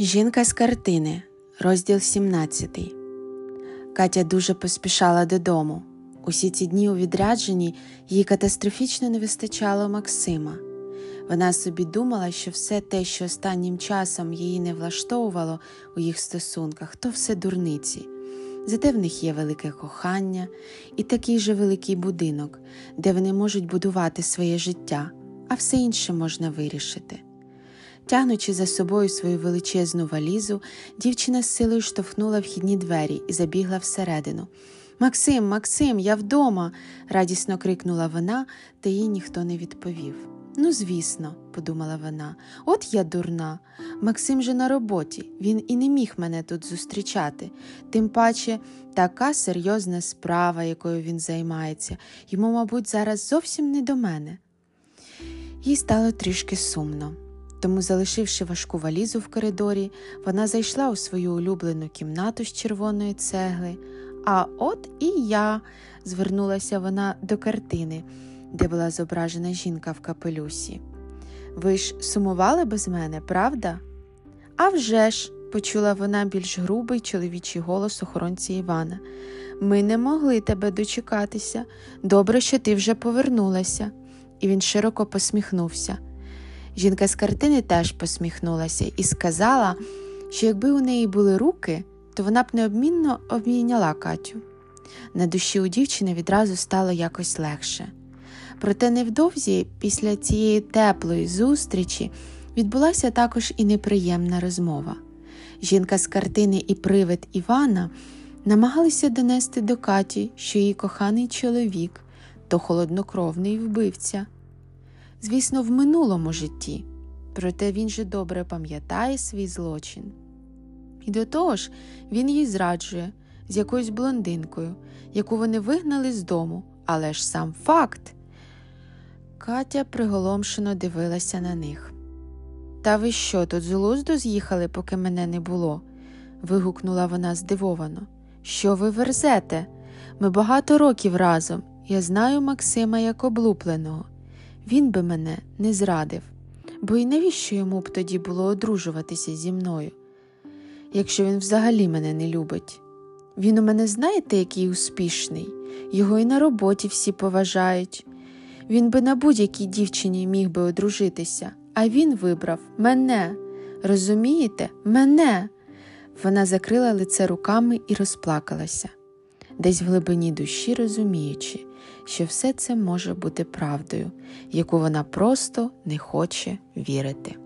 Жінка з картини, розділ 17. Катя дуже поспішала додому. Усі ці дні у відрядженні їй катастрофічно не вистачало Максима. Вона собі думала, що все те, що останнім часом її не влаштовувало у їх стосунках, то все дурниці. Зате в них є велике кохання і такий же великий будинок, де вони можуть будувати своє життя, а все інше можна вирішити. Тягнучи за собою свою величезну валізу, дівчина з силою штовхнула вхідні двері і забігла всередину. Максим, Максим, я вдома. радісно крикнула вона, та їй ніхто не відповів. Ну, звісно, подумала вона, от я дурна. Максим же на роботі, він і не міг мене тут зустрічати. Тим паче така серйозна справа, якою він займається, йому, мабуть, зараз зовсім не до мене. Їй стало трішки сумно. Тому, залишивши важку валізу в коридорі, вона зайшла у свою улюблену кімнату з червоної цегли. А от і я, звернулася вона до картини, де була зображена жінка в капелюсі. Ви ж сумували без мене, правда? «А вже ж!» – почула вона більш грубий чоловічий голос охоронці Івана. Ми не могли тебе дочекатися. Добре, що ти вже повернулася. І він широко посміхнувся. Жінка з картини теж посміхнулася і сказала, що якби у неї були руки, то вона б необмінно обміняла Катю. На душі у дівчини відразу стало якось легше. Проте невдовзі, після цієї теплої зустрічі, відбулася також і неприємна розмова. Жінка з картини і привид Івана намагалися донести до Каті, що її коханий чоловік то холоднокровний вбивця звісно, в минулому житті, проте він же добре пам'ятає свій злочин. І до того ж, він їй зраджує з якоюсь блондинкою, яку вони вигнали з дому, але ж сам факт. Катя приголомшено дивилася на них. Та ви що, тут з глузду з'їхали, поки мене не було? вигукнула вона здивовано. Що ви верзете? Ми багато років разом. Я знаю Максима як облупленого він би мене не зрадив, бо і навіщо йому б тоді було одружуватися зі мною, якщо він взагалі мене не любить. Він у мене, знаєте, який успішний, його і на роботі всі поважають. Він би на будь-якій дівчині міг би одружитися, а він вибрав мене. Розумієте, мене. Вона закрила лице руками і розплакалася, десь в глибині душі розуміючи, що все це може бути правдою, яку вона просто не хоче вірити.